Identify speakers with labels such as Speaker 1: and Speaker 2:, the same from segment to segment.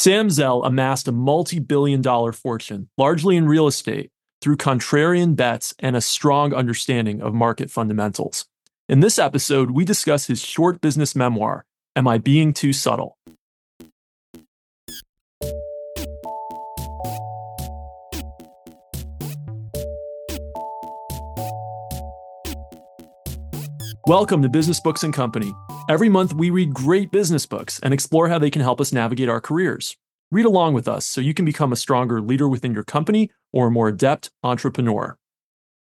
Speaker 1: Sam Zell amassed a multi billion dollar fortune, largely in real estate, through contrarian bets and a strong understanding of market fundamentals. In this episode, we discuss his short business memoir, Am I Being Too Subtle? Welcome to Business Books and Company. Every month, we read great business books and explore how they can help us navigate our careers. Read along with us so you can become a stronger leader within your company or a more adept entrepreneur.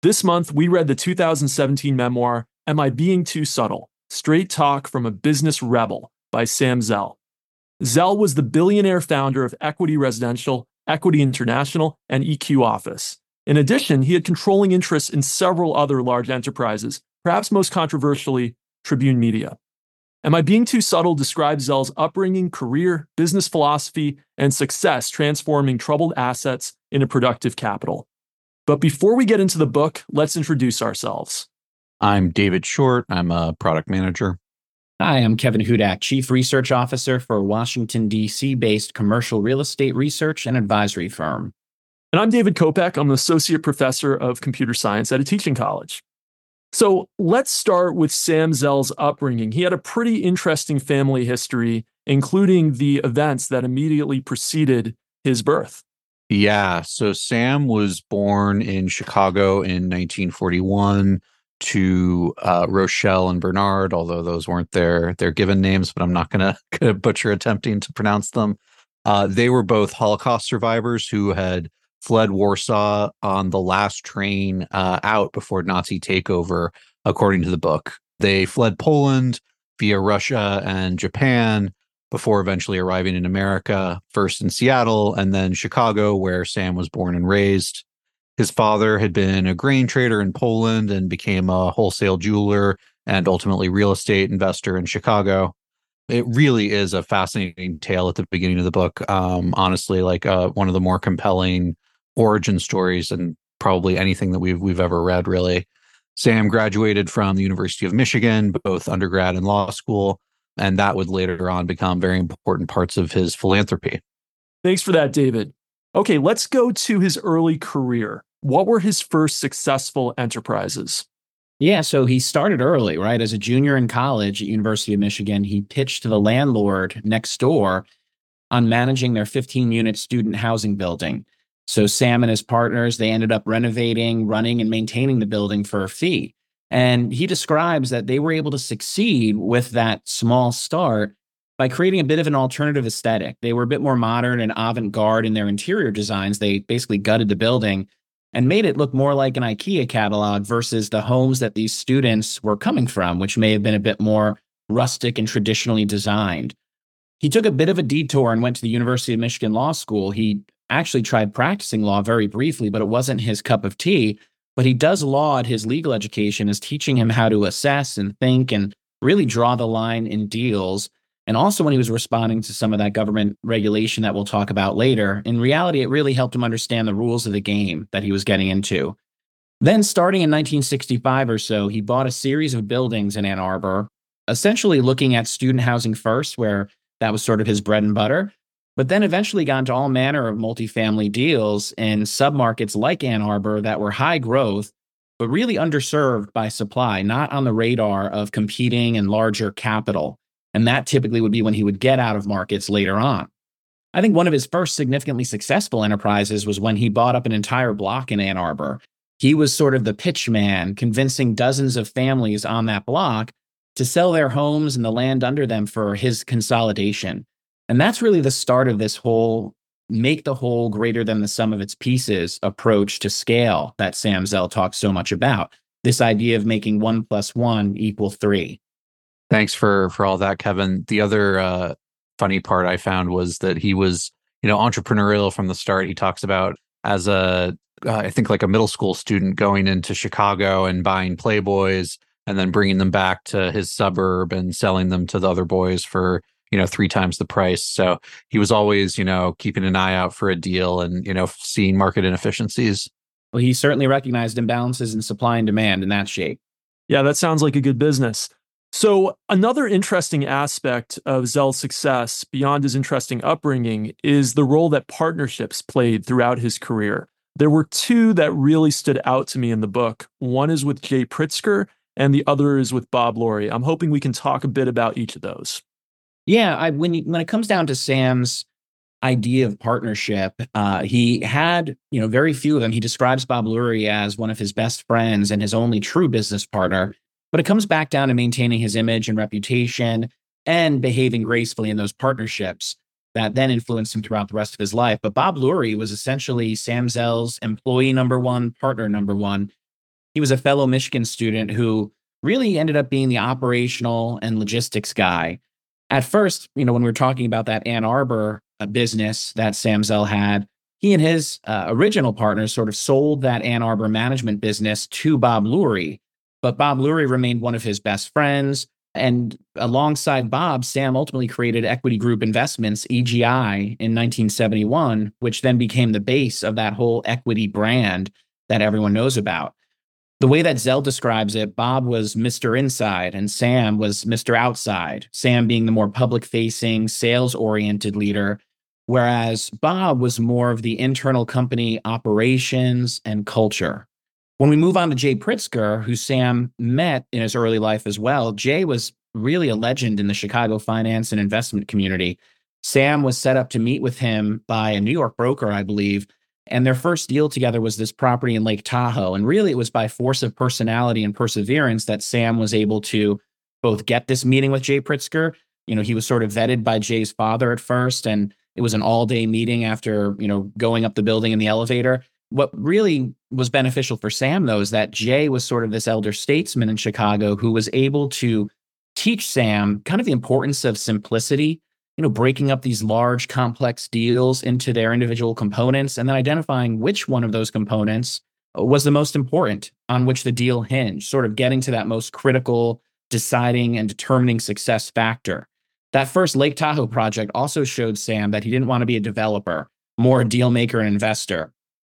Speaker 1: This month, we read the 2017 memoir, Am I Being Too Subtle? Straight Talk from a Business Rebel by Sam Zell. Zell was the billionaire founder of Equity Residential, Equity International, and EQ Office. In addition, he had controlling interests in several other large enterprises perhaps most controversially, Tribune Media. Am I being too subtle describes Zell's upbringing, career, business philosophy, and success transforming troubled assets into productive capital. But before we get into the book, let's introduce ourselves.
Speaker 2: I'm David Short. I'm a product manager.
Speaker 3: Hi, I'm Kevin Hudak, Chief Research Officer for a Washington, D.C. based commercial real estate research and advisory firm.
Speaker 1: And I'm David Kopec. I'm an Associate Professor of Computer Science at a teaching college. So let's start with Sam Zell's upbringing. He had a pretty interesting family history, including the events that immediately preceded his birth.
Speaker 2: Yeah. So Sam was born in Chicago in 1941 to uh, Rochelle and Bernard, although those weren't their their given names, but I'm not going to butcher attempting to pronounce them. Uh, they were both Holocaust survivors who had fled Warsaw on the last train uh, out before Nazi takeover, according to the book. They fled Poland via Russia and Japan before eventually arriving in America, first in Seattle and then Chicago, where Sam was born and raised. His father had been a grain trader in Poland and became a wholesale jeweler and ultimately real estate investor in Chicago. It really is a fascinating tale at the beginning of the book. Um, honestly, like uh, one of the more compelling origin stories and probably anything that we've we've ever read really. Sam graduated from the University of Michigan, both undergrad and law school, and that would later on become very important parts of his philanthropy.
Speaker 1: Thanks for that, David. Okay, let's go to his early career. What were his first successful enterprises?
Speaker 3: Yeah, so he started early, right? As a junior in college at University of Michigan, he pitched to the landlord next door on managing their 15 unit student housing building. So Sam and his partners, they ended up renovating, running, and maintaining the building for a fee. And he describes that they were able to succeed with that small start by creating a bit of an alternative aesthetic. They were a bit more modern and avant garde in their interior designs. They basically gutted the building and made it look more like an IKEA catalog versus the homes that these students were coming from, which may have been a bit more rustic and traditionally designed. He took a bit of a detour and went to the University of Michigan Law School. He actually tried practicing law very briefly, but it wasn't his cup of tea. But he does laud his legal education as teaching him how to assess and think and really draw the line in deals. And also, when he was responding to some of that government regulation that we'll talk about later, in reality, it really helped him understand the rules of the game that he was getting into. Then, starting in 1965 or so, he bought a series of buildings in Ann Arbor, essentially looking at student housing first, where that was sort of his bread and butter but then eventually got into all manner of multifamily deals in submarkets like Ann Arbor that were high growth, but really underserved by supply, not on the radar of competing and larger capital. And that typically would be when he would get out of markets later on. I think one of his first significantly successful enterprises was when he bought up an entire block in Ann Arbor. He was sort of the pitch man, convincing dozens of families on that block to sell their homes and the land under them for his consolidation. And that's really the start of this whole make the whole greater than the sum of its pieces approach to scale that Sam Zell talks so much about. This idea of making one plus one equal three.
Speaker 2: Thanks for for all that, Kevin. The other uh, funny part I found was that he was, you know, entrepreneurial from the start. He talks about as a, uh, I think like a middle school student going into Chicago and buying Playboys and then bringing them back to his suburb and selling them to the other boys for you know three times the price so he was always you know keeping an eye out for a deal and you know seeing market inefficiencies
Speaker 3: well he certainly recognized imbalances in supply and demand in that shape
Speaker 1: yeah that sounds like a good business So, another interesting aspect of Zell's success beyond his interesting upbringing is the role that partnerships played throughout his career. There were two that really stood out to me in the book. One is with Jay Pritzker, and the other is with Bob Lurie. I'm hoping we can talk a bit about each of those.
Speaker 3: Yeah, I, when when it comes down to Sam's idea of partnership, uh, he had you know very few of them. He describes Bob Lurie as one of his best friends and his only true business partner. But it comes back down to maintaining his image and reputation and behaving gracefully in those partnerships that then influenced him throughout the rest of his life. But Bob Lurie was essentially Sam Zell's employee number one, partner number one. He was a fellow Michigan student who really ended up being the operational and logistics guy. At first, you know, when we were talking about that Ann Arbor uh, business that Sam Zell had, he and his uh, original partners sort of sold that Ann Arbor management business to Bob Lurie. But Bob Lurie remained one of his best friends. And alongside Bob, Sam ultimately created Equity Group Investments, EGI, in 1971, which then became the base of that whole equity brand that everyone knows about. The way that Zell describes it, Bob was Mr. Inside and Sam was Mr. Outside, Sam being the more public facing, sales oriented leader, whereas Bob was more of the internal company operations and culture. When we move on to Jay Pritzker, who Sam met in his early life as well, Jay was really a legend in the Chicago finance and investment community. Sam was set up to meet with him by a New York broker, I believe. And their first deal together was this property in Lake Tahoe. And really, it was by force of personality and perseverance that Sam was able to both get this meeting with Jay Pritzker. You know, he was sort of vetted by Jay's father at first, and it was an all day meeting after, you know, going up the building in the elevator. What really was beneficial for Sam, though, is that Jay was sort of this elder statesman in Chicago who was able to teach Sam kind of the importance of simplicity, you know, breaking up these large, complex deals into their individual components and then identifying which one of those components was the most important on which the deal hinged, sort of getting to that most critical, deciding and determining success factor. That first Lake Tahoe project also showed Sam that he didn't want to be a developer, more a deal maker and investor.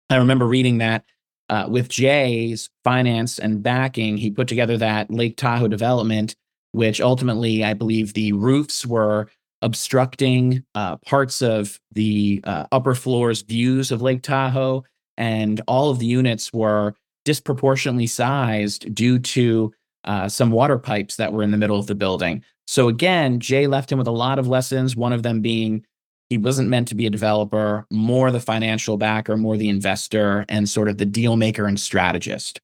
Speaker 3: I remember reading that uh, with Jay's finance and backing, he put together that Lake Tahoe development, which ultimately, I believe, the roofs were obstructing uh, parts of the uh, upper floors views of Lake Tahoe, and all of the units were disproportionately sized due to uh, some water pipes that were in the middle of the building. So again, Jay left him with a lot of lessons. One of them being he wasn't meant to be a developer, more the financial backer, more the investor, and sort of the deal maker and strategist.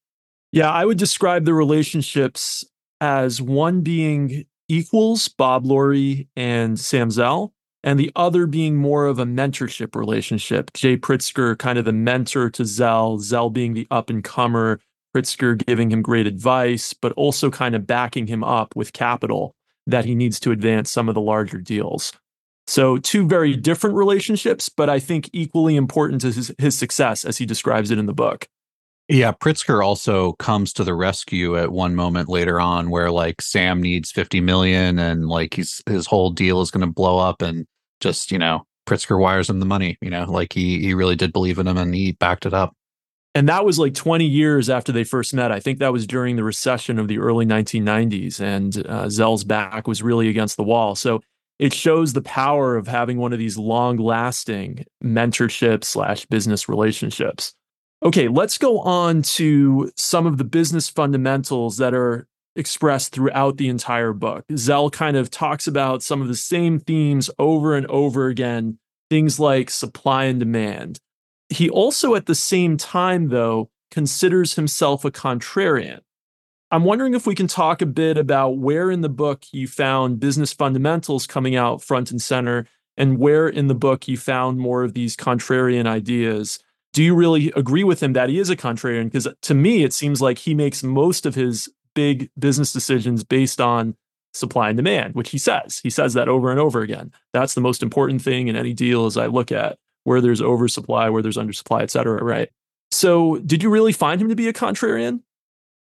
Speaker 1: Yeah, I would describe the relationships as one being equals, Bob Lurie and Sam Zell, and the other being more of a mentorship relationship. Jay Pritzker, kind of the mentor to Zell, Zell being the up and comer, Pritzker giving him great advice, but also kind of backing him up with capital that he needs to advance some of the larger deals. So, two very different relationships, but I think equally important to his, his success as he describes it in the book.
Speaker 2: Yeah, Pritzker also comes to the rescue at one moment later on where like Sam needs 50 million and like he's his whole deal is going to blow up and just, you know, Pritzker wires him the money, you know, like he he really did believe in him and he backed it up.
Speaker 1: And that was like 20 years after they first met. I think that was during the recession of the early 1990s and uh, Zell's back was really against the wall. So it shows the power of having one of these long lasting mentorship slash business relationships. Okay, let's go on to some of the business fundamentals that are expressed throughout the entire book. Zell kind of talks about some of the same themes over and over again, things like supply and demand. He also, at the same time, though, considers himself a contrarian. I'm wondering if we can talk a bit about where in the book you found business fundamentals coming out front and center, and where in the book you found more of these contrarian ideas. Do you really agree with him that he is a contrarian? Because to me, it seems like he makes most of his big business decisions based on supply and demand, which he says. He says that over and over again. That's the most important thing in any deal as I look at where there's oversupply, where there's undersupply, et cetera, right? So did you really find him to be a contrarian?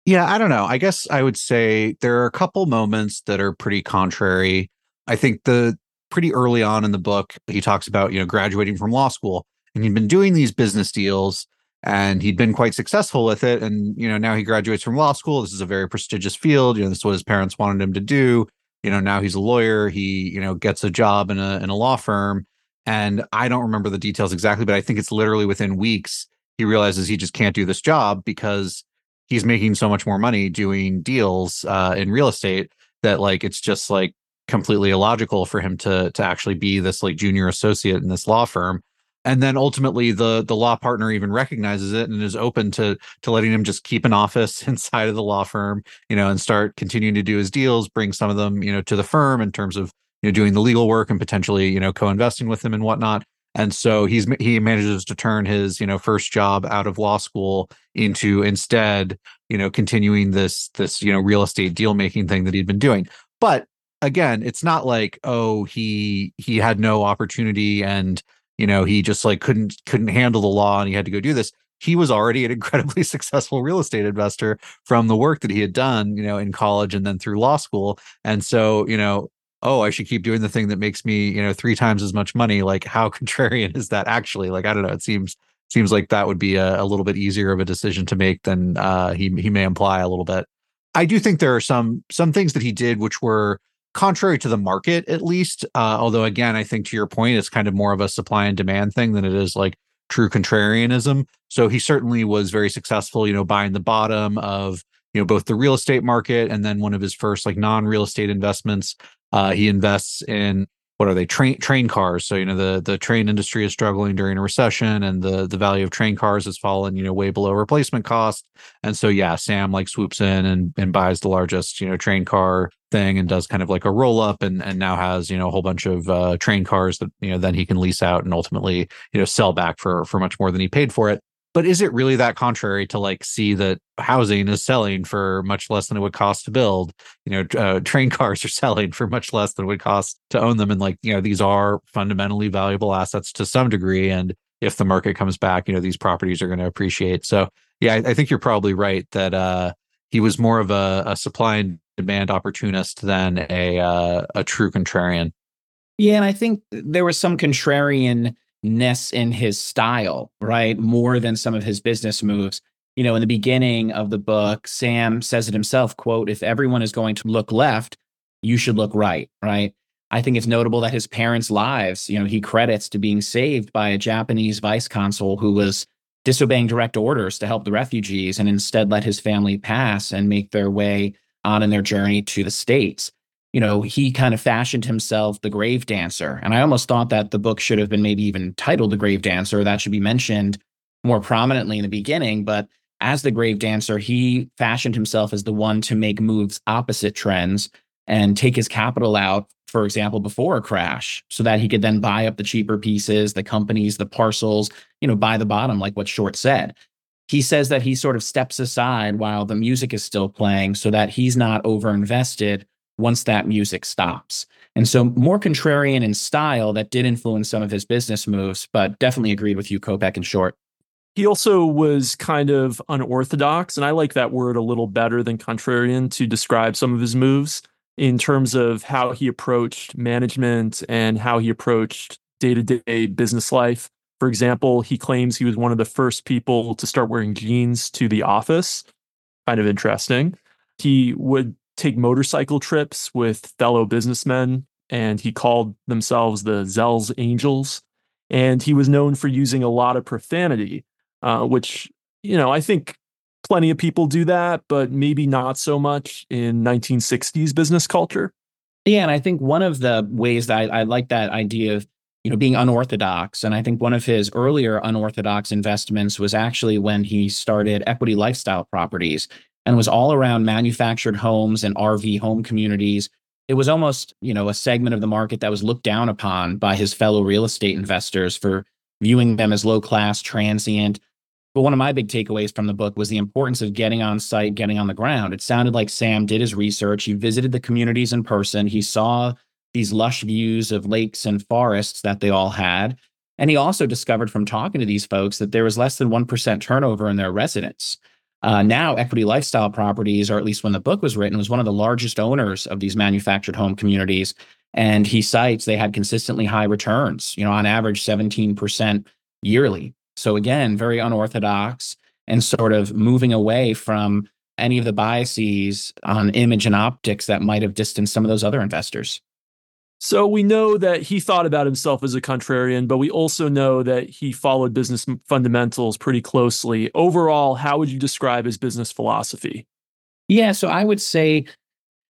Speaker 2: Yeah, I don't know. I guess I would say there are a couple moments that are pretty contrary. I think the pretty early on in the book, he talks about, you know, graduating from law school and he'd been doing these business deals and he'd been quite successful with it. And you know, now he graduates from law school. This is a very prestigious field. You know, this is what his parents wanted him to do. You know, now he's a lawyer. He you know gets a job in a in a law firm, and I don't remember the details exactly, but I think it's literally within weeks he realizes he just can't do this job because he's making so much more money doing deals uh, in real estate that like it's just like completely illogical for him to to actually be this like junior associate in this law firm and then ultimately the the law partner even recognizes it and is open to to letting him just keep an office inside of the law firm you know and start continuing to do his deals bring some of them you know to the firm in terms of you know doing the legal work and potentially you know co-investing with him and whatnot. And so he's he manages to turn his you know first job out of law school into instead you know continuing this this you know real estate deal making thing that he'd been doing. But again it's not like oh he he had no opportunity and you know he just like couldn't couldn't handle the law and he had to go do this he was already an incredibly successful real estate investor from the work that he had done you know in college and then through law school and so you know oh, I should keep doing the thing that makes me, you know, three times as much money. Like, how contrarian is that actually? Like, I don't know. It seems seems like that would be a, a little bit easier of a decision to make than uh, he he may imply a little bit. I do think there are some some things that he did which were contrary to the market, at least. Uh, although, again, I think to your point, it's kind of more of a supply and demand thing than it is like true contrarianism. So he certainly was very successful, you know, buying the bottom of you know both the real estate market and then one of his first like non-real estate investments uh, he invests in what are they train train cars? So you know the the train industry is struggling during a recession, and the the value of train cars has fallen you know way below replacement cost. And so yeah, Sam like swoops in and and buys the largest you know train car thing and does kind of like a roll up and and now has you know a whole bunch of uh, train cars that you know then he can lease out and ultimately you know sell back for for much more than he paid for it. But is it really that contrary to like see that housing is selling for much less than it would cost to build? You know uh, train cars are selling for much less than it would cost to own them. And like you know these are fundamentally valuable assets to some degree. And if the market comes back you know these properties are going to appreciate. So yeah I, I, think you're probably right that uh he was more of a, a supply and demand opportunist than a uh, a true contrarian
Speaker 3: yeah and i think there was some contrarianness in his style, right? More than some of his business moves. You know, in the beginning of the book, Sam says it himself, quote, if everyone is going to look left, you should look right, right? I think it's notable that his parents' lives, you know, he credits to being saved by a Japanese vice consul who was disobeying direct orders to help the refugees and instead let his family pass and make their way on in their journey to the States you know, he kind of fashioned himself the grave dancer. And I almost thought that the book should have been maybe even titled The Grave Dancer. That should be mentioned more prominently in the beginning. But as the grave dancer, he fashioned himself as the one to make moves opposite trends and take his capital out, for example, before a crash, so that he could then buy up the cheaper pieces, the companies, the parcels, you know, buy the bottom, like what Short said. He says that he sort of steps aside while the music is still playing so that he's not overinvested once that music stops. And so, more contrarian in style, that did influence some of his business moves, but definitely agreed with you, Kopec, in short.
Speaker 1: He also was kind of unorthodox, and I like that word a little better than contrarian to describe some of his moves in terms of how he approached management and how he approached day to day business life. For example, he claims he was one of the first people to start wearing jeans to the office. Kind of interesting. He would take motorcycle trips with fellow businessmen, and he called themselves the Zell's Angels. And he was known for using a lot of profanity, uh, which, you know, I think plenty of people do that, but maybe not so much in 1960s business culture.
Speaker 3: Yeah, and I think one of the ways that I, I like that idea of you know being unorthodox, and I think one of his earlier unorthodox investments was actually when he started Equity Lifestyle Properties, and was all around manufactured homes and RV home communities. It was almost, you know, a segment of the market that was looked down upon by his fellow real estate investors for viewing them as low class, transient. But one of my big takeaways from the book was the importance of getting on site, getting on the ground. It sounded like Sam did his research. He visited the communities in person. He saw these lush views of lakes and forests that they all had. And he also discovered from talking to these folks that there was less than 1% turnover in their residents. Uh, now, Equity Lifestyle Properties, or at least when the book was written, was one of the largest owners of these manufactured home communities. And he cites they had consistently high returns, you know, on average 17% yearly. So again, very unorthodox and sort of moving away from any of the biases on image and optics that might have distanced some of those other investors.
Speaker 1: So we know that he thought about himself as a contrarian, but we also know that he followed business fundamentals pretty closely. Overall, how would you describe his business philosophy?
Speaker 3: Yeah, so I would say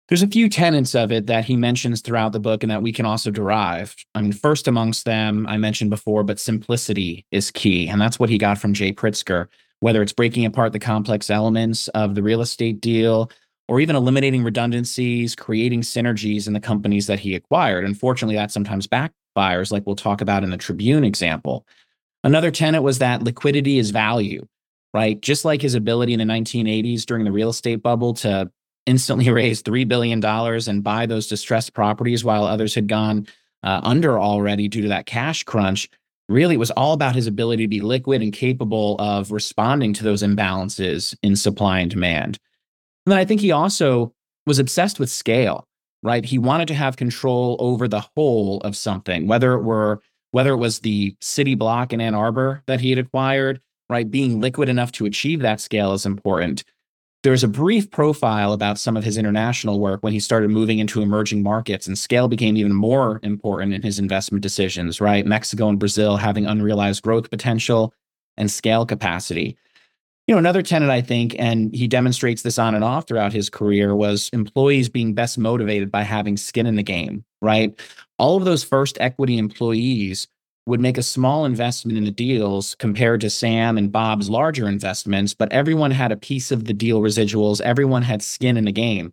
Speaker 3: there's a few tenets of it that he mentions throughout the book and that we can also derive. I mean, first amongst them, I mentioned before, but simplicity is key. And that's what he got from Jay Pritzker, whether it's breaking apart the complex elements of the real estate deal or even eliminating redundancies, creating synergies in the companies that he acquired. Unfortunately, that sometimes backfires, like we'll talk about in the Tribune example. Another tenet was that liquidity is value, right? Just like his ability in the 1980s during the real estate bubble to instantly raise $3 billion and buy those distressed properties while others had gone uh, under already due to that cash crunch. Really, it was all about his ability to be liquid and capable of responding to those imbalances in supply and demand. And then I think he also was obsessed with scale, right? He wanted to have control over the whole of something, whether it were whether it was the city block in Ann Arbor that he had acquired, right? Being liquid enough to achieve that scale is important. There's a brief profile about some of his international work when he started moving into emerging markets, and scale became even more important in his investment decisions, right? Mexico and Brazil having unrealized growth potential and scale capacity you know, another tenet I think, and he demonstrates this on and off throughout his career, was employees being best motivated by having skin in the game, right? All of those first equity employees would make a small investment in the deals compared to Sam and Bob's larger investments, but everyone had a piece of the deal residuals. Everyone had skin in the game.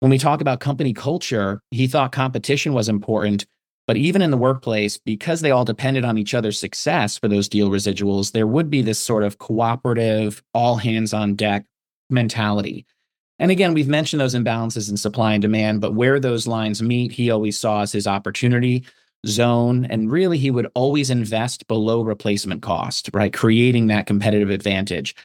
Speaker 3: When we talk about company culture, he thought competition was important, but even in the workplace, because they all depended on each other's success for those deal residuals, there would be this sort of cooperative, all hands on deck mentality. And again, we've mentioned those imbalances in supply and demand, but where those lines meet, he always saw as his opportunity zone. And really, he would always invest below replacement cost, right? Creating that competitive advantage.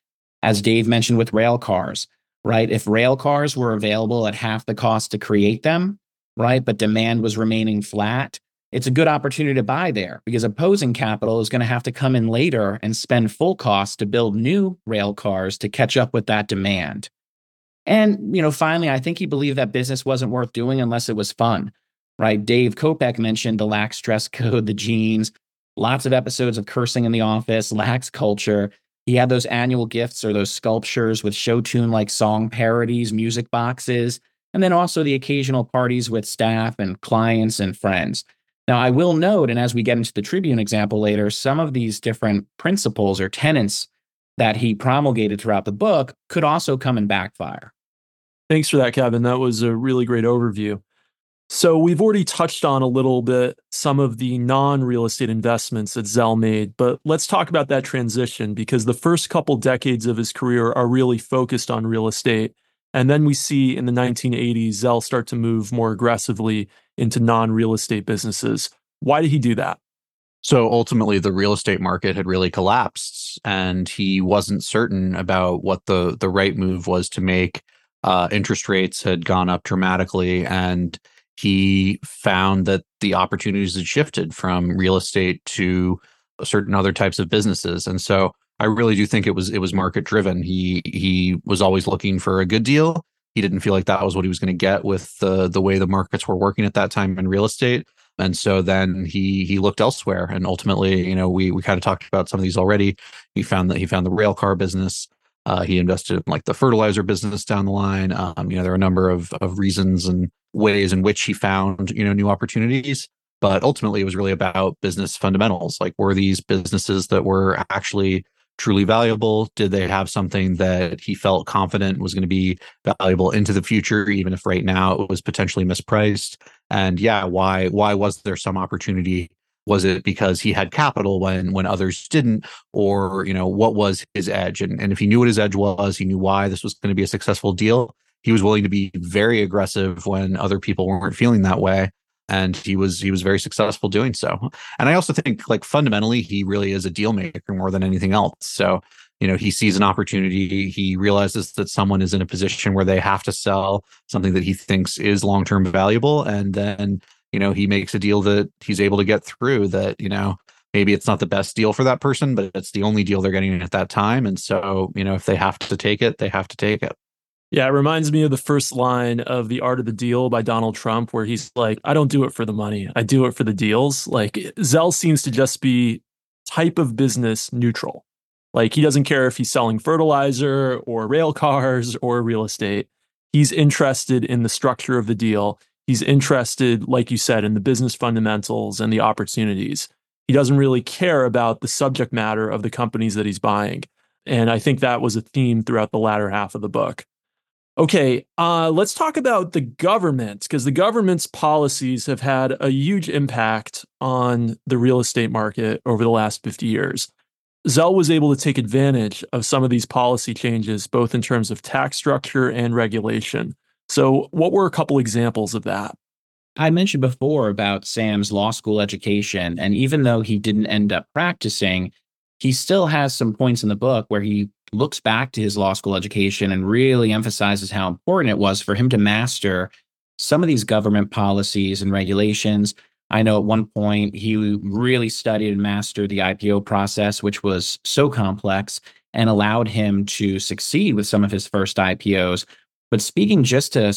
Speaker 3: As Dave mentioned with rail cars, right? If rail cars were available at half the cost to create them, right? But demand was remaining flat, it's a good opportunity to buy there because opposing capital is going to have to come in later and spend full cost to build new rail cars to catch up with that demand. And, you know, finally, I think he believed that business wasn't worth doing unless it was fun, right? Dave Kopec mentioned the lax dress code, the jeans, lots of episodes of cursing in the office, lax culture. He had those annual gifts or those sculptures with show tune like song parodies, music boxes, and then also the occasional parties with staff and clients and friends. Now, I will note, and as we get into the Tribune example later, some of these different principles or tenets that he promulgated throughout the book could also come and backfire.
Speaker 1: Thanks for that, Kevin. That was a really great overview. So, we've already touched on a little bit some of the non real estate investments that Zell made, but let's talk about that transition because the first couple decades of his career are really focused on real estate. And then we see in the 1980s, Zell start to move more aggressively into non real estate businesses. Why did he do that?
Speaker 2: So ultimately, the real estate market had really collapsed, and he wasn't certain about what the the right move was to make. Uh, interest rates had gone up dramatically, and he found that the opportunities had shifted from real estate to certain other types of businesses. And so, I really do think it was it was market driven. He he was always looking for a good deal, he didn't feel like that was what he was going to get with the the way the markets were working at that time in real estate. And so then he he looked elsewhere, and ultimately, you know, we we kind of talked about some of these already. He found that he found the rail car business. Uh, he invested in like the fertilizer business down the line. Um, you know, there are a number of of reasons and ways in which he found you know new opportunities. But ultimately, it was really about business fundamentals. Like, were these businesses that were actually truly valuable? Did they have something that he felt confident was going to be valuable into the future, even if right now it was potentially mispriced? And yeah, why why was there some opportunity? Was it because he had capital when when others didn't, or you know what was his edge? And and if he knew what his edge was, he knew why this was going to be a successful deal. He was willing to be very aggressive when other people weren't feeling that way and he was he was very successful doing so and i also think like fundamentally he really is a deal maker more than anything else so you know he sees an opportunity he realizes that someone is in a position where they have to sell something that he thinks is long term valuable and then you know he makes a deal that he's able to get through that you know maybe it's not the best deal for that person, but it's the only deal they're getting at that time. And so, you know, if they have to take it, they have to take it.
Speaker 1: Yeah, it reminds me of the first line of The Art of the Deal by Donald Trump, where he's like, I don't do it for the money, I do it for the deals. Like, Zell seems to just be type of business neutral. Like, he doesn't care if he's selling fertilizer or rail cars or real estate. He's interested in the structure of the deal. He's interested, like you said, in the business fundamentals and the opportunities. He doesn't really care about the subject matter of the companies that he's buying. And I think that was a theme throughout the latter half of the book. Okay, uh, let's talk about the government because the government's policies have had a huge impact on the real estate market over the last 50 years. Zell was able to take advantage of some of these policy changes, both in terms of tax structure and regulation. So, what were a couple examples of that?
Speaker 3: I mentioned before about Sam's law school education. And even though he didn't end up practicing, he still has some points in the book where he looks back to his law school education and really emphasizes how important it was for him to master some of these government policies and regulations. I know at one point he really studied and mastered the IPO process, which was so complex and allowed him to succeed with some of his first IPOs. But speaking just to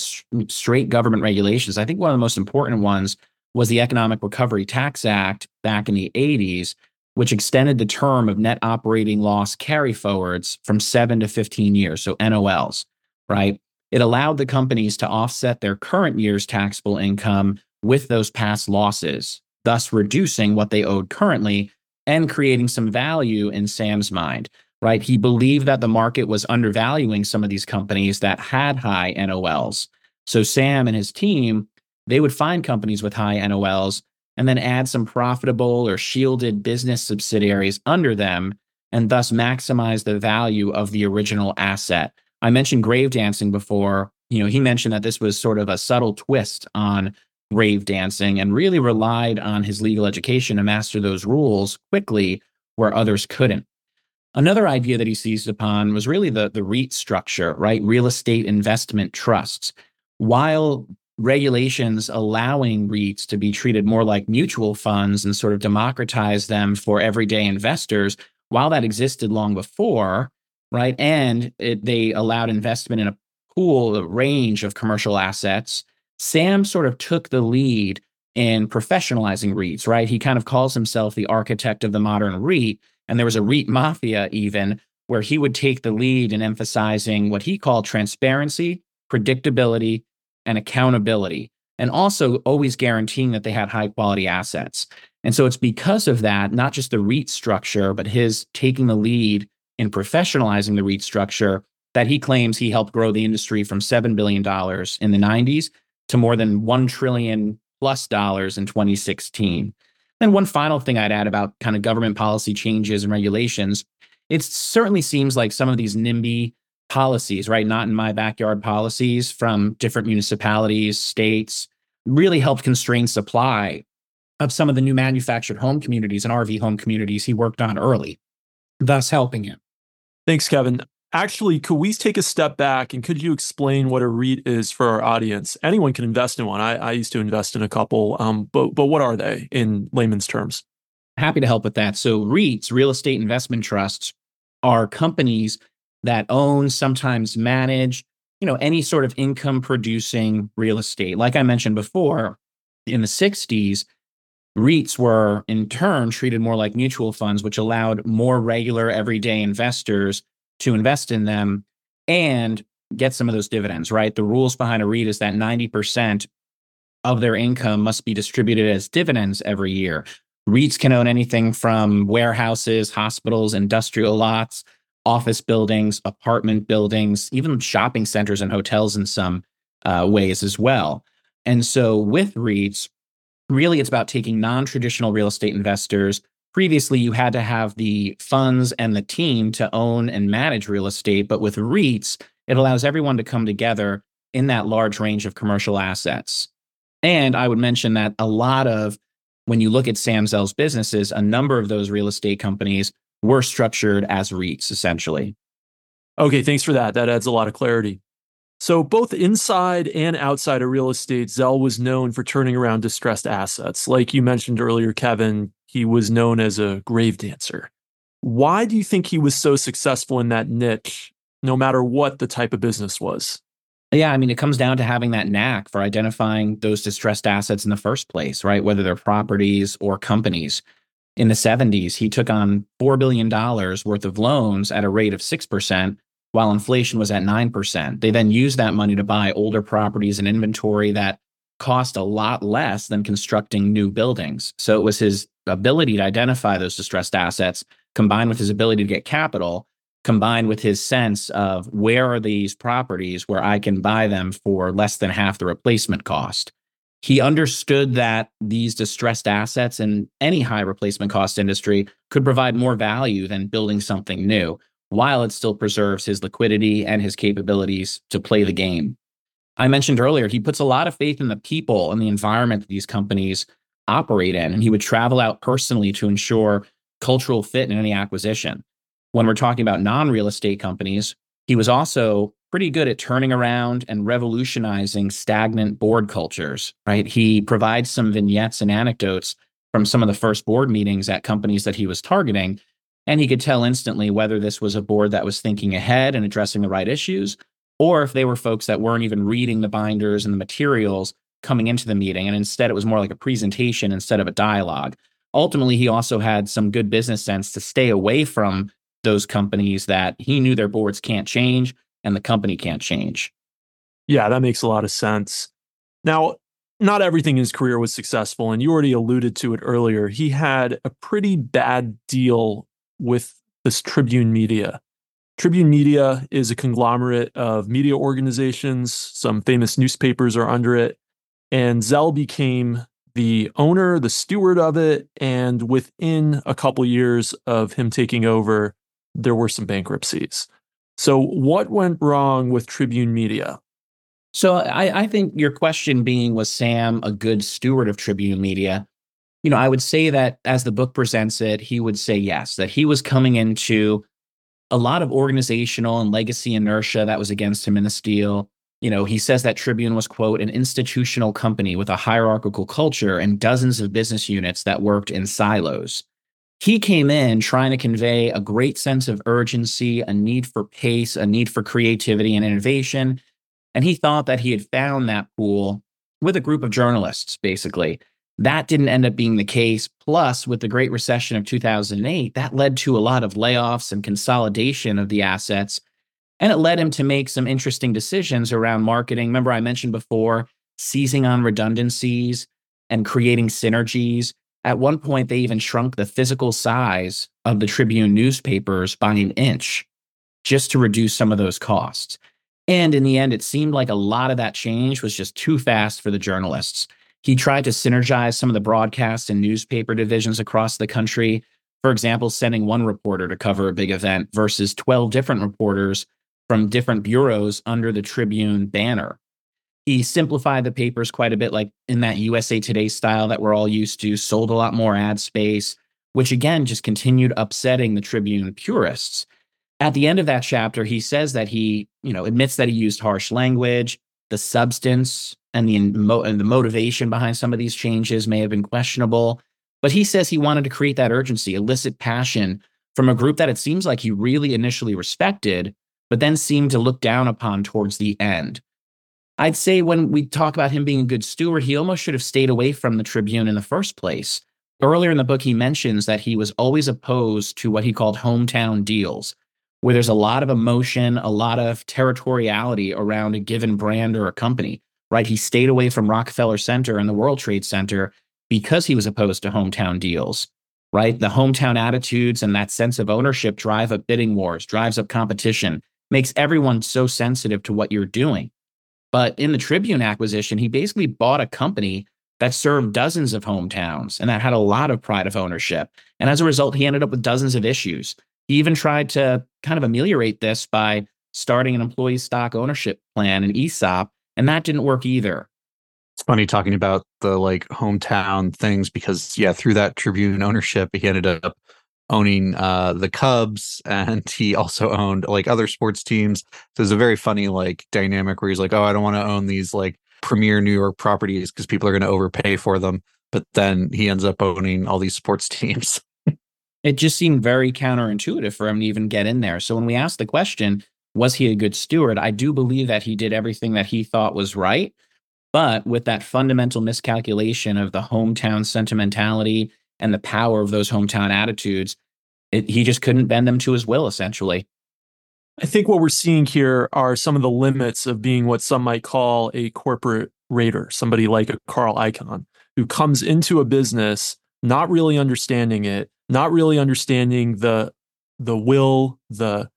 Speaker 3: straight government regulations, I think one of the most important ones was the Economic Recovery Tax Act back in the 80s, which extended the term of net operating loss carry forwards from seven to 15 years, so NOLs, right? It allowed the companies to offset their current year's taxable income with those past losses, thus reducing what they owed currently and creating some value in Sam's mind, right? He believed that the market was undervaluing some of these companies that had high NOLs. So Sam and his team, they would find companies with high NOLs and then add some profitable or shielded business subsidiaries under them and thus maximize the value of the original asset. I mentioned grave dancing before. You know, he mentioned that this was sort of a subtle twist on grave dancing and really relied on his legal education to master those rules quickly where others couldn't. Another idea that he seized upon was really the, the REIT structure, right? Real estate investment trusts. While regulations allowing REITs to be treated more like mutual funds and sort of democratize them for everyday investors, while that existed long before, right? And it, they allowed investment in a pool, a range of commercial assets. Sam sort of took the lead in professionalizing REITs, right? He kind of calls himself the architect of the modern REIT. And there was a REIT mafia, even, where he would take the lead in emphasizing what he called transparency, predictability, and accountability, and also always guaranteeing that they had high quality assets. And so it's because of that, not just the REIT structure, but his taking the lead in professionalizing the REIT structure, that he claims he helped grow the industry from $7 billion in the 90s to more than 1 trillion plus dollars in 2016. And one final thing I'd add about kind of government policy changes and regulations, it certainly seems like some of these NIMBY policies, right? Not in my backyard policies from different municipalities, states, really helped constrain supply of some of the new manufactured home communities and RV home communities he worked on early, thus helping him.
Speaker 1: Thanks, Kevin. Actually, could we take a step back and could you explain what a REIT is for our audience? Anyone can invest in one. I, I used to invest in a couple, um, but but what are they in layman's terms?
Speaker 3: Happy to help with that. So REITs, real estate investment trusts, are companies that own, sometimes manage, you know, any sort of income producing real estate. Like I mentioned before, in the 60s, REITs were in turn treated more like mutual funds, which allowed more regular everyday investors to invest in them and get some of those dividends, right? The rules behind a REIT is that 90% of their income must be distributed as dividends every year. REITs can own anything from warehouses, hospitals, industrial lots, office buildings, apartment buildings, even shopping centers and hotels in some uh, ways as well. And so with REITs, really it's about taking non traditional real estate investors. Previously, you had to have the funds and the team to own and manage real estate. But with REITs, it allows everyone to come together in that large range of commercial assets. And I would mention that a lot of, when you look at Sam Zell's businesses, a number of those real estate companies were structured as REITs, essentially.
Speaker 1: Okay, thanks for that. That adds a lot of clarity. So, both inside and outside of real estate, Zell was known for turning around distressed assets. Like you mentioned earlier, Kevin, he was known as a grave dancer. Why do you think he was so successful in that niche, no matter what the type of business was?
Speaker 3: Yeah, I mean, it comes down to having that knack for identifying those distressed assets in the first place, right? Whether they're properties or companies. In the 70s, he took on $4 billion worth of loans at a rate of 6%, while inflation was at 9%. They then used that money to buy older properties and inventory that cost a lot less than constructing new buildings. So it was his ability to identify those distressed assets combined with his ability to get capital combined with his sense of where are these properties where I can buy them for less than half the replacement cost. He understood that these distressed assets in any high replacement cost industry could provide more value than building something new, while it still preserves his liquidity and his capabilities to play the game. I mentioned earlier, he puts a lot of faith in the people and the environment that these companies operate in, and he would travel out personally to ensure cultural fit in any acquisition when we're talking about non real estate companies, he was also pretty good at turning around and revolutionizing stagnant board cultures, right? He provides some vignettes and anecdotes from some of the first board meetings at companies that he was targeting. And he could tell instantly whether this was a board that was thinking ahead and addressing the right issues, or if they were folks that weren't even reading the binders and the materials coming into the meeting. And instead, it was more like a presentation instead of a dialogue. Ultimately, he also had some good business sense to stay away from those companies that he knew their boards can't change and the company can't change.
Speaker 1: Yeah, that makes a lot of sense. Now, not everything in his career was successful, and you already alluded to it earlier. He had a pretty bad deal with this Tribune Media. Tribune Media is a conglomerate of media organizations. Some famous newspapers are under it. And Zell became the owner, the steward of it. And within a couple years of him taking over, there were some bankruptcies. So, what went wrong with Tribune Media?
Speaker 3: So, I, I think your question being was Sam a good steward of Tribune Media? You know, I would say that as the book presents it, he would say yes, that he was coming into a lot of organizational and legacy inertia that was against him in the steel. You know, he says that Tribune was, quote, an institutional company with a hierarchical culture and dozens of business units that worked in silos he came in trying to convey a great sense of urgency, a need for pace, a need for creativity and innovation. And he thought that he had found that pool with a group of journalists, basically. That didn't end up being the case. Plus, with the Great Recession of 2008, that led to a lot of layoffs and consolidation of the assets. And it led him to make some interesting decisions around marketing. Remember, I mentioned before seizing on redundancies and creating synergies. At one point, they even shrunk the physical size of the Tribune newspapers by an inch just to reduce some of those costs. And in the end, it seemed like a lot of that change was just too fast for the journalists. He tried to synergize some of the broadcast and newspaper divisions across the country. For example, sending one reporter to cover a big event versus 12 different reporters from different bureaus under the Tribune banner. He simplified the papers quite a bit, like in that USA Today style that we're all used to, sold a lot more ad space, which again just continued upsetting the Tribune purists. At the end of that chapter, he says that he, you know, admits that he used harsh language, the substance and the, and the motivation behind some of these changes may have been questionable. But he says he wanted to create that urgency, elicit passion from a group that it seems like he really initially respected, but then seemed to look down upon towards the end. I'd say when we talk about him being a good steward, he almost should have stayed away from the Tribune in the first place. Earlier in the book, he mentions that he was always opposed to what he called hometown deals, where there's a lot of emotion, a lot of territoriality around a given brand or a company, right? He stayed away from Rockefeller Center and the World Trade Center because he was opposed to hometown deals, right? The hometown attitudes and that sense of ownership drive up bidding wars, drives up competition, makes everyone so sensitive to what you're doing. But in the Tribune acquisition, he basically bought a company that served dozens of hometowns and that had a lot of pride of ownership. And as a result, he ended up with dozens of issues. He even tried to kind of ameliorate this by starting an employee stock ownership plan, an ESOP, and that didn't work either.
Speaker 2: It's funny talking about the like hometown things because yeah, through that Tribune ownership, he ended up owning uh, the Cubs, and he also owned like other sports teams. So there's a very funny like dynamic where he's like, "Oh, I don't want to own these like premier New York properties because people are going to overpay for them." but then he ends up owning all these sports teams.
Speaker 3: it just seemed very counterintuitive for him to even get in there. So when we asked the question, was he a good steward? I do believe that he did everything that he thought was right. But with that fundamental miscalculation of the hometown sentimentality and the power of those hometown attitudes, it, he just couldn't bend them to his will, essentially.
Speaker 1: I think what we're seeing here are some of the limits of being what some might call a corporate raider, somebody like a Carl Icahn, who comes into a business not really understanding it, not really understanding the the will, the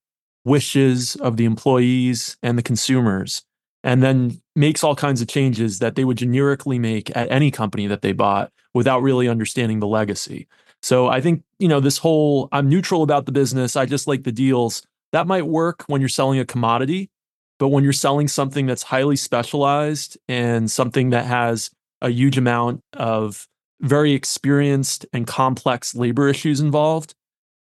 Speaker 1: wishes of the employees and the consumers, and then makes all kinds of changes that they would generically make at any company that they bought without really understanding the legacy. So I think, you know, this whole I'm neutral about the business, I just like the deals, that might work when you're selling a commodity, but when you're selling something that's highly specialized and something that has a huge amount of very experienced and complex labor issues involved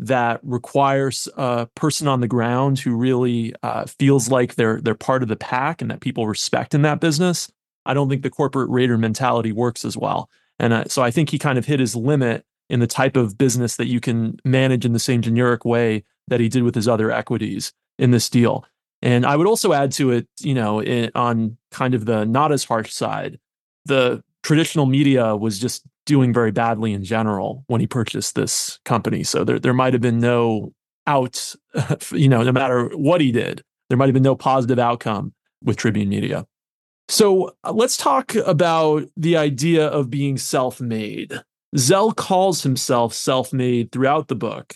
Speaker 1: that requires a person on the ground who really uh, feels like they're they're part of the pack and that people respect in that business. I don't think the corporate raider mentality works as well, and uh, so I think he kind of hit his limit in the type of business that you can manage in the same generic way that he did with his other equities in this deal. And I would also add to it, you know, it, on kind of the not as harsh side, the traditional media was just doing very badly in general when he purchased this company. So there, there might have been no out, you know, no matter what he did, there might have been no positive outcome with Tribune Media. So uh, let's talk about the idea of being self made. Zell calls himself self made throughout the book.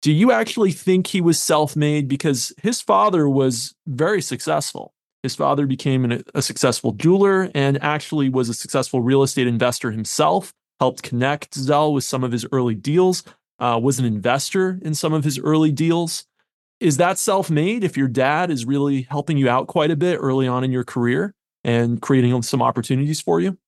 Speaker 1: Do you actually think he was self made? Because his father was very successful. His father became an, a successful jeweler and actually was a successful real estate investor himself, helped connect Zell with some of his early deals, uh, was an investor in some of his early deals. Is that self made if your dad is really helping you out quite a bit early on in your career and creating some opportunities for you?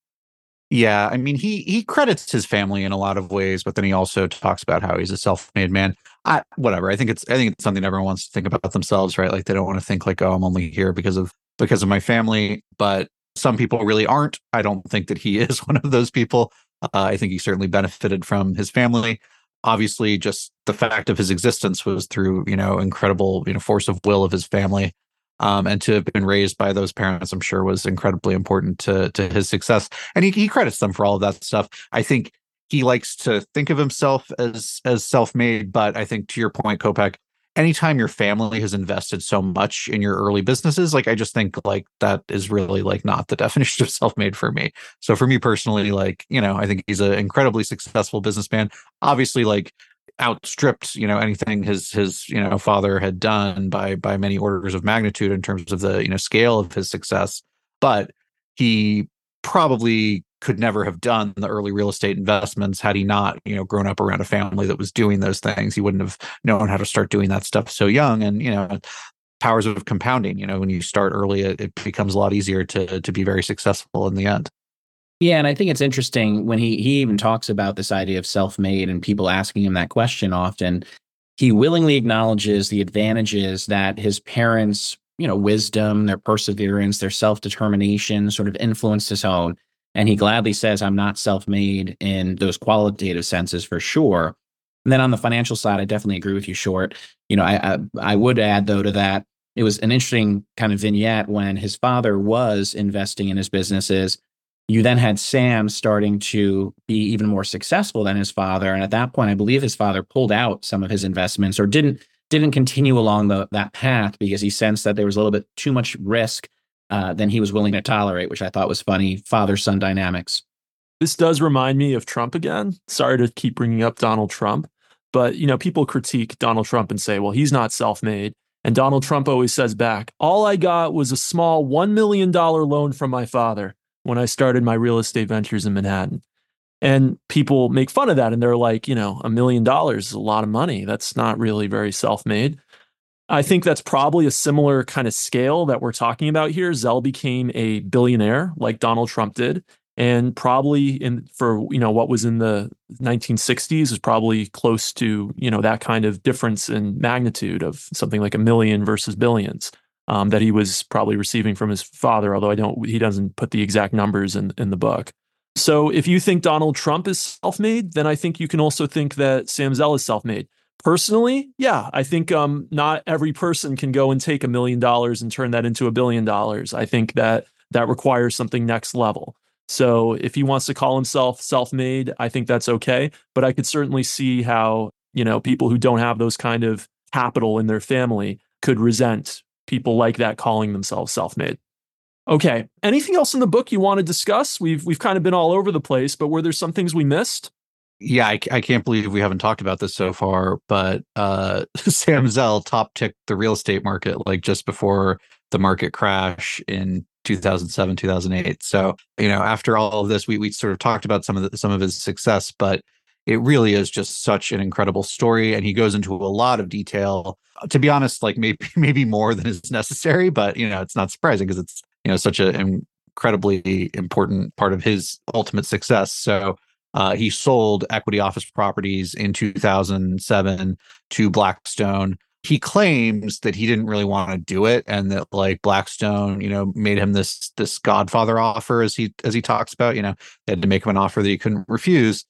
Speaker 2: Yeah, I mean he he credits his family in a lot of ways, but then he also talks about how he's a self-made man. I whatever. I think it's I think it's something everyone wants to think about themselves, right? Like they don't want to think like, oh, I'm only here because of because of my family, but some people really aren't. I don't think that he is one of those people. Uh, I think he certainly benefited from his family. Obviously, just the fact of his existence was through you know incredible you know force of will of his family um, and to have been raised by those parents, I'm sure was incredibly important to to his success. And he, he credits them for all of that stuff. I think he likes to think of himself as as self-made, but I think to your point, Kopec, anytime your family has invested so much in your early businesses, like I just think like that is really like not the definition of self-made for me. So for me personally, like, you know, I think he's an incredibly successful businessman. Obviously, like outstripped you know anything his his you know father had done by by many orders of magnitude in terms of the you know scale of his success but he probably could never have done the early real estate investments had he not you know grown up around a family that was doing those things he wouldn't have known how to start doing that stuff so young and you know powers of compounding you know when you start early it, it becomes a lot easier to to be very successful in the end
Speaker 3: yeah, and I think it's interesting when he he even talks about this idea of self-made and people asking him that question often. He willingly acknowledges the advantages that his parents, you know, wisdom, their perseverance, their self-determination sort of influenced his own. And he gladly says, I'm not self-made in those qualitative senses for sure. And then on the financial side, I definitely agree with you, Short. You know, I, I, I would add though to that, it was an interesting kind of vignette when his father was investing in his businesses you then had Sam starting to be even more successful than his father. And at that point, I believe his father pulled out some of his investments or didn't didn't continue along the, that path because he sensed that there was a little bit too much risk uh, than he was willing to tolerate, which I thought was funny. Father son dynamics.
Speaker 1: This does remind me of Trump again. Sorry to keep bringing up Donald Trump, but you know people critique Donald Trump and say, "Well, he's not self-made." And Donald Trump always says back, "All I got was a small one million dollar loan from my father." when I started my real estate ventures in Manhattan. And people make fun of that and they're like, you know, a million dollars is a lot of money. That's not really very self made. I think that's probably a similar kind of scale that we're talking about here. Zell became a billionaire like Donald Trump did. And probably in for you know what was in the 1960s is probably close to you know that kind of difference in magnitude of something like a million versus billions um, that he was probably receiving from his father, although I don't, he doesn't put the exact numbers in, in the book. So if you think Donald Trump is self made, then I think you can also think that Sam Zell is self made. Personally, yeah, I think um, not every person can go and take a million dollars and turn that into a billion dollars. I think that that requires something next level. So if he wants to call himself self-made, I think that's okay. But I could certainly see how, you know, people who don't have those kind of capital in their family could resent people like that calling themselves self-made. Okay. Anything else in the book you want to discuss? We've we've kind of been all over the place, but were there some things we missed?
Speaker 2: Yeah, I, I can't believe we haven't talked about this so far, but uh, Sam Zell top ticked the real estate market like just before the market crash in 2007 2008 so you know after all of this we we sort of talked about some of the, some of his success but it really is just such an incredible story and he goes into a lot of detail to be honest like maybe maybe more than is necessary but you know it's not surprising because it's you know such an incredibly important part of his ultimate success. So uh, he sold equity office properties in 2007 to blackstone. He claims that he didn't really want to do it and that like blackstone you know made him this this godfather offer as he as he talks about you know they had to make him an offer that he couldn't refuse.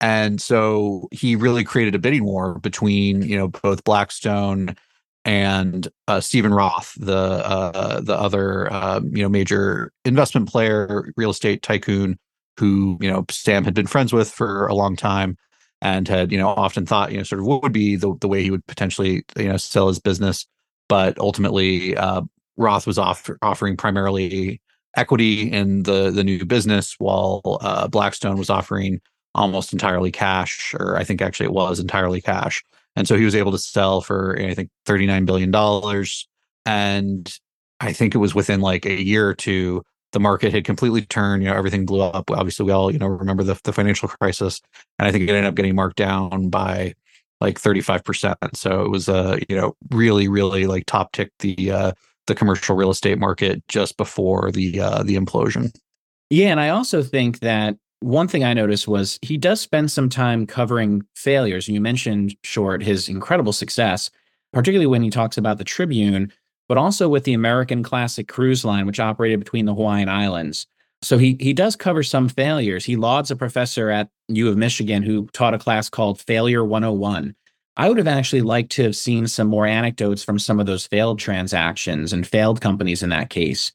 Speaker 2: And so he really created a bidding war between you know both blackstone and uh, Steven Roth, the uh, the other um, you know major investment player, real estate tycoon, who you know Sam had been friends with for a long time, and had you know often thought you know sort of what would be the, the way he would potentially you know sell his business. But ultimately uh, roth was off, offering primarily equity in the the new business while uh, blackstone was offering almost entirely cash or i think actually it was entirely cash. And so he was able to sell for i think 39 billion dollars. And i think it was within like a year or two the market had completely turned. You know, everything blew up. Obviously, we all you know remember the the financial crisis, and I think it ended up getting marked down by like 35%. So it was a uh, you know really really like top tick the uh, the commercial real estate market just before the uh, the implosion.
Speaker 3: Yeah, and I also think that one thing I noticed was he does spend some time covering failures. You mentioned short his incredible success, particularly when he talks about the Tribune but also with the American Classic Cruise Line, which operated between the Hawaiian Islands. So he he does cover some failures. He lauds a professor at U of Michigan who taught a class called Failure 101. I would have actually liked to have seen some more anecdotes from some of those failed transactions and failed companies in that case.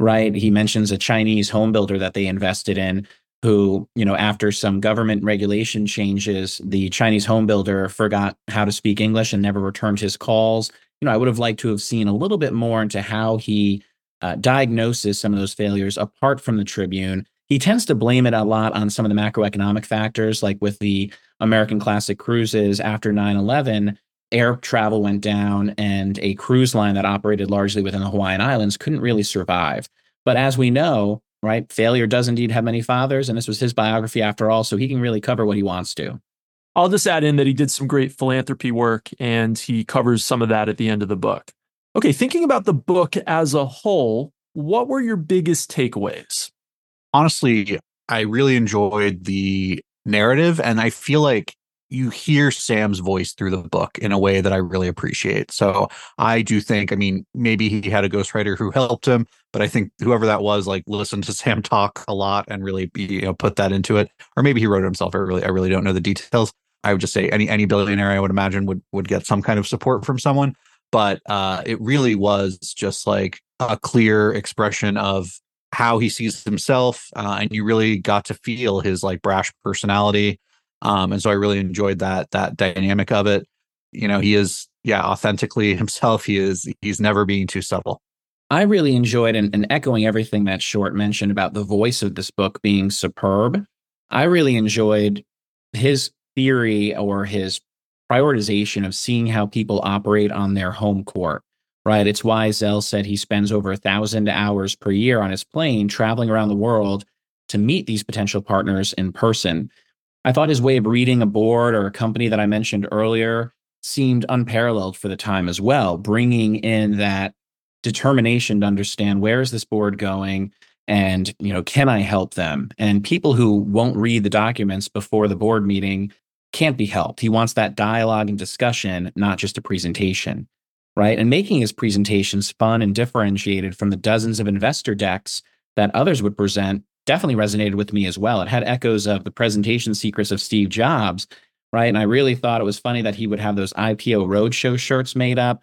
Speaker 3: Right? He mentions a Chinese home builder that they invested in who, you know, after some government regulation changes, the Chinese home builder forgot how to speak English and never returned his calls you know, I would have liked to have seen a little bit more into how he uh, diagnoses some of those failures apart from the Tribune. He tends to blame it a lot on some of the macroeconomic factors, like with the American Classic Cruises after 9 11, air travel went down, and a cruise line that operated largely within the Hawaiian Islands couldn't really survive. But as we know, right, failure does indeed have many fathers, and this was his biography after all, so he can really cover what he wants to.
Speaker 1: I'll just add in that he did some great philanthropy work and he covers some of that at the end of the book. Okay, thinking about the book as a whole, what were your biggest takeaways?
Speaker 2: Honestly, I really enjoyed the narrative and I feel like you hear Sam's voice through the book in a way that I really appreciate. So I do think, I mean, maybe he had a ghostwriter who helped him, but I think whoever that was, like, listened to Sam talk a lot and really, you know, put that into it. Or maybe he wrote it himself. I really, I really don't know the details. I would just say any any billionaire I would imagine would would get some kind of support from someone. But uh, it really was just like a clear expression of how he sees himself, uh, and you really got to feel his like brash personality. Um, and so I really enjoyed that that dynamic of it. You know, he is yeah authentically himself. He is he's never being too subtle.
Speaker 3: I really enjoyed and, and echoing everything that Short mentioned about the voice of this book being superb. I really enjoyed his theory or his prioritization of seeing how people operate on their home court, right? It's why Zell said he spends over a thousand hours per year on his plane traveling around the world to meet these potential partners in person. I thought his way of reading a board or a company that I mentioned earlier seemed unparalleled for the time as well, bringing in that determination to understand where is this board going and you know can i help them and people who won't read the documents before the board meeting can't be helped. He wants that dialogue and discussion, not just a presentation, right? And making his presentations fun and differentiated from the dozens of investor decks that others would present definitely resonated with me as well. It had echoes of the presentation secrets of Steve Jobs, right? And I really thought it was funny that he would have those IPO roadshow shirts made up.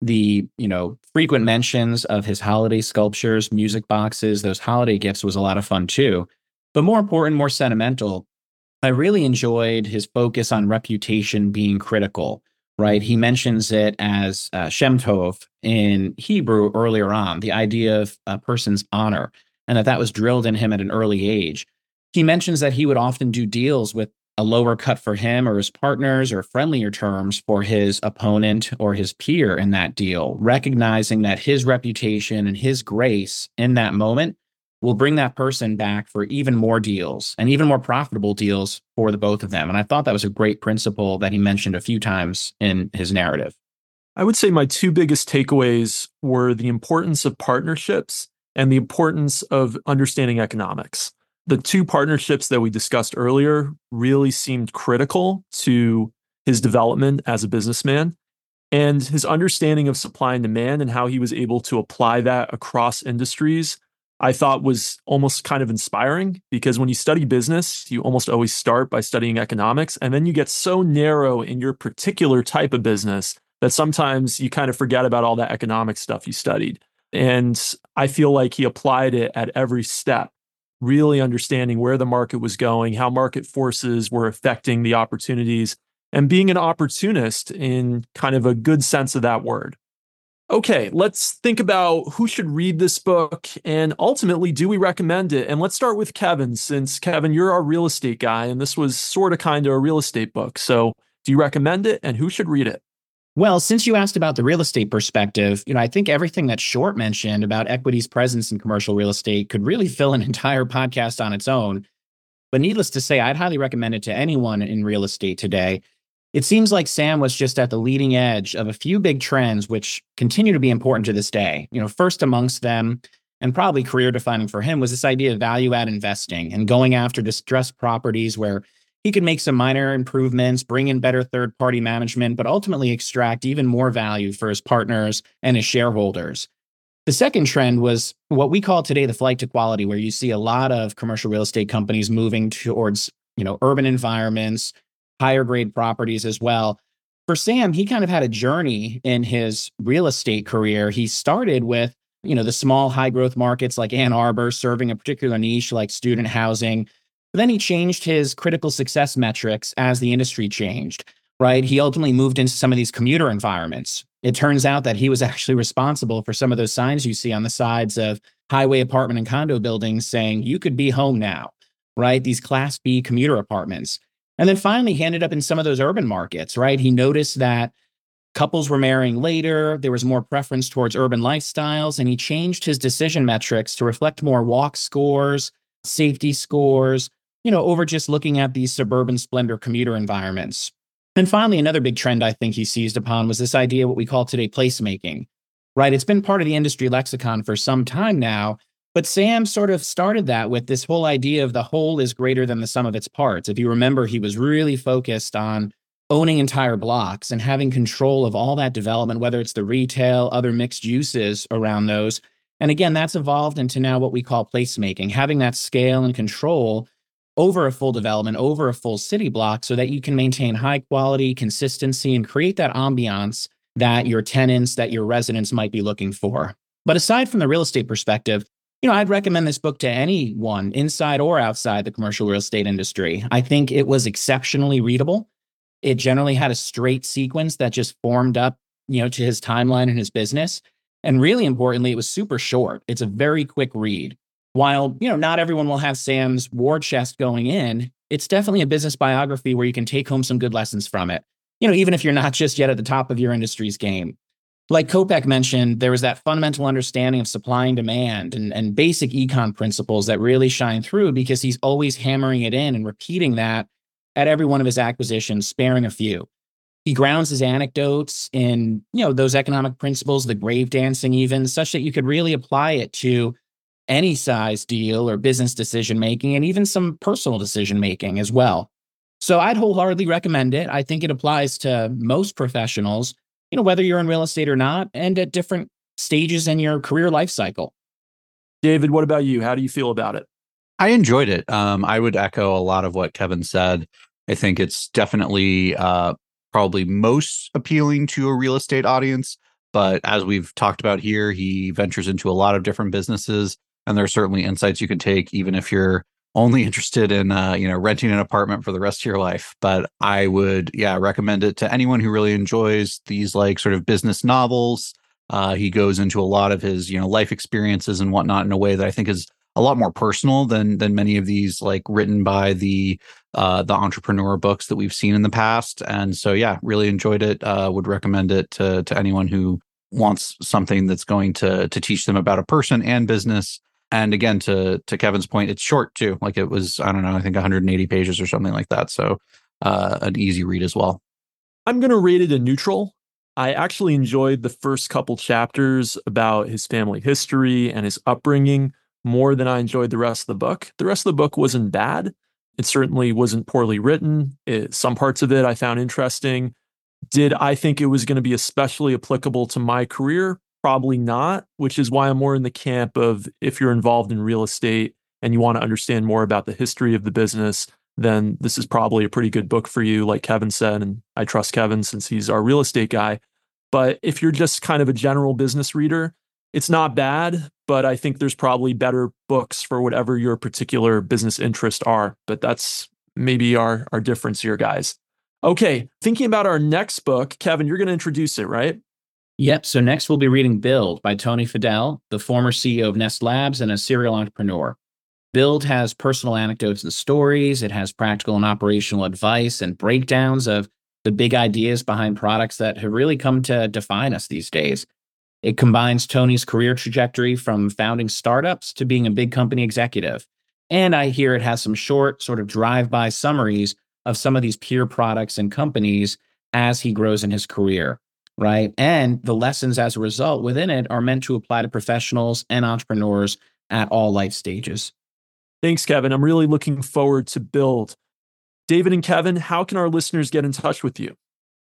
Speaker 3: The, you know, frequent mentions of his holiday sculptures, music boxes, those holiday gifts was a lot of fun too. But more important, more sentimental, I really enjoyed his focus on reputation being critical, right? He mentions it as uh, in Hebrew earlier on, the idea of a person's honor, and that that was drilled in him at an early age. He mentions that he would often do deals with a lower cut for him or his partners or friendlier terms for his opponent or his peer in that deal, recognizing that his reputation and his grace in that moment will bring that person back for even more deals and even more profitable deals for the both of them. And I thought that was a great principle that he mentioned a few times in his narrative.
Speaker 1: I would say my two biggest takeaways were the importance of partnerships and the importance of understanding economics. The two partnerships that we discussed earlier really seemed critical to his development as a businessman and his understanding of supply and demand and how he was able to apply that across industries i thought was almost kind of inspiring because when you study business you almost always start by studying economics and then you get so narrow in your particular type of business that sometimes you kind of forget about all that economic stuff you studied and i feel like he applied it at every step really understanding where the market was going, how market forces were affecting the opportunities, and being an opportunist in kind of a good sense of that word. Okay, let's think about who should read this book and ultimately, do we recommend it? And let's start with Kevin, since Kevin, you're our real estate guy, and this was sort of kind of a real estate book. So, do you recommend it and who should read it?
Speaker 3: Well, since you asked about the real estate perspective, you know, I think everything that Short mentioned about equity's presence in commercial real estate could really fill an entire podcast on its own. But needless to say, I'd highly recommend it to anyone in real estate today. It seems like Sam was just at the leading edge of a few big trends which continue to be important to this day. You know, first amongst them, and probably career defining for him, was this idea of value add investing and going after distressed properties where he could make some minor improvements, bring in better third party management, but ultimately extract even more value for his partners and his shareholders. The second trend was what we call today the flight to quality, where you see a lot of commercial real estate companies moving towards, you know, urban environments, higher grade properties as well. For Sam, he kind of had a journey in his real estate career. He started with, you know, the small high growth markets like Ann Arbor, serving a particular niche like student housing but then he changed his critical success metrics as the industry changed, right? He ultimately moved into some of these commuter environments. It turns out that he was actually responsible for some of those signs you see on the sides of highway apartment and condo buildings saying, you could be home now, right? These class B commuter apartments. And then finally, he ended up in some of those urban markets, right? He noticed that couples were marrying later, there was more preference towards urban lifestyles, and he changed his decision metrics to reflect more walk scores, safety scores, you know, over just looking at these suburban splendor commuter environments. And finally, another big trend I think he seized upon was this idea, what we call today placemaking, right? It's been part of the industry lexicon for some time now, but Sam sort of started that with this whole idea of the whole is greater than the sum of its parts. If you remember, he was really focused on owning entire blocks and having control of all that development, whether it's the retail, other mixed uses around those. And again, that's evolved into now what we call placemaking, having that scale and control over a full development, over a full city block, so that you can maintain high quality, consistency, and create that ambiance that your tenants, that your residents might be looking for. But aside from the real estate perspective, you know, I'd recommend this book to anyone inside or outside the commercial real estate industry. I think it was exceptionally readable. It generally had a straight sequence that just formed up, you know, to his timeline and his business. And really importantly, it was super short. It's a very quick read while you know not everyone will have sam's war chest going in it's definitely a business biography where you can take home some good lessons from it you know even if you're not just yet at the top of your industry's game like Kopec mentioned, there was that fundamental understanding of supply and demand and, and basic econ principles that really shine through because he's always hammering it in and repeating that at every one of his acquisitions, sparing a few. He grounds his anecdotes in, you know, those economic principles, the grave dancing even, such that you could really apply it to any size deal or business decision making and even some personal decision making as well. So I'd wholeheartedly recommend it. I think it applies to most professionals, you know, whether you're in real estate or not, and at different stages in your career life cycle.
Speaker 1: David, what about you? How do you feel about it?
Speaker 2: I enjoyed it. Um, I would echo a lot of what Kevin said. I think it's definitely uh, probably most appealing to a real estate audience. But as we've talked about here, he ventures into a lot of different businesses, and there are certainly insights you can take, even if you're only interested in uh, you know renting an apartment for the rest of your life. But I would, yeah, recommend it to anyone who really enjoys these like sort of business novels. Uh, he goes into a lot of his you know life experiences and whatnot in a way that I think is a lot more personal than than many of these like written by the uh, the entrepreneur books that we've seen in the past. And so, yeah, really enjoyed it. Uh, would recommend it to to anyone who wants something that's going to to teach them about a person and business. And again, to to Kevin's point, it's short too. Like it was, I don't know, I think 180 pages or something like that. So, uh, an easy read as well.
Speaker 1: I'm going to rate it a neutral. I actually enjoyed the first couple chapters about his family history and his upbringing more than I enjoyed the rest of the book. The rest of the book wasn't bad. It certainly wasn't poorly written. It, some parts of it I found interesting. Did I think it was going to be especially applicable to my career? Probably not, which is why I'm more in the camp of if you're involved in real estate and you want to understand more about the history of the business, then this is probably a pretty good book for you, like Kevin said. And I trust Kevin since he's our real estate guy. But if you're just kind of a general business reader, it's not bad, but I think there's probably better books for whatever your particular business interests are. But that's maybe our our difference here, guys. Okay, thinking about our next book, Kevin, you're going to introduce it, right?
Speaker 3: Yep. So next we'll be reading Build by Tony Fadell, the former CEO of Nest Labs and a serial entrepreneur. Build has personal anecdotes and stories. It has practical and operational advice and breakdowns of the big ideas behind products that have really come to define us these days. It combines Tony's career trajectory from founding startups to being a big company executive. And I hear it has some short, sort of drive by summaries of some of these peer products and companies as he grows in his career, right? And the lessons as a result within it are meant to apply to professionals and entrepreneurs at all life stages.
Speaker 1: Thanks, Kevin. I'm really looking forward to Build. David and Kevin, how can our listeners get in touch with you?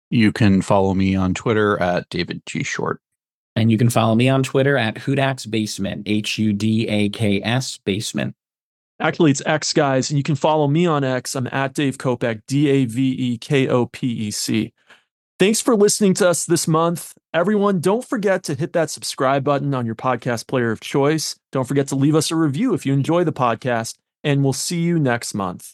Speaker 2: You can follow me on Twitter at David G. Short.
Speaker 3: And you can follow me on Twitter at Hudak's Basement, H U D A K S Basement.
Speaker 1: Actually, it's X, guys. And you can follow me on X. I'm at Dave Kopec, D A V E K O P E C. Thanks for listening to us this month. Everyone, don't forget to hit that subscribe button on your podcast player of choice. Don't forget to leave us a review if you enjoy the podcast, and we'll see you next month.